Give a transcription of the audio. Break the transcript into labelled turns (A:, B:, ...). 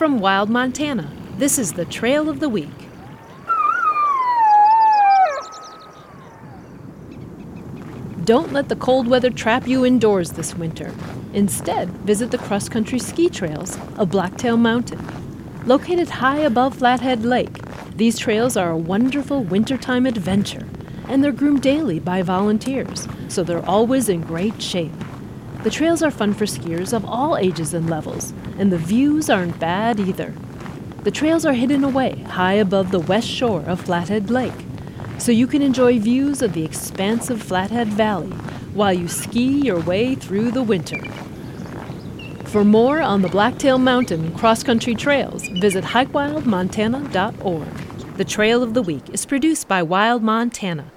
A: From Wild Montana, this is the Trail of the Week. Don't let the cold weather trap you indoors this winter. Instead, visit the cross country ski trails of Blacktail Mountain. Located high above Flathead Lake, these trails are a wonderful wintertime adventure, and they're groomed daily by volunteers, so they're always in great shape. The trails are fun for skiers of all ages and levels, and the views aren't bad either. The trails are hidden away high above the west shore of Flathead Lake, so you can enjoy views of the expansive Flathead Valley while you ski your way through the winter. For more on the Blacktail Mountain cross country trails, visit hikewildmontana.org. The Trail of the Week is produced by Wild Montana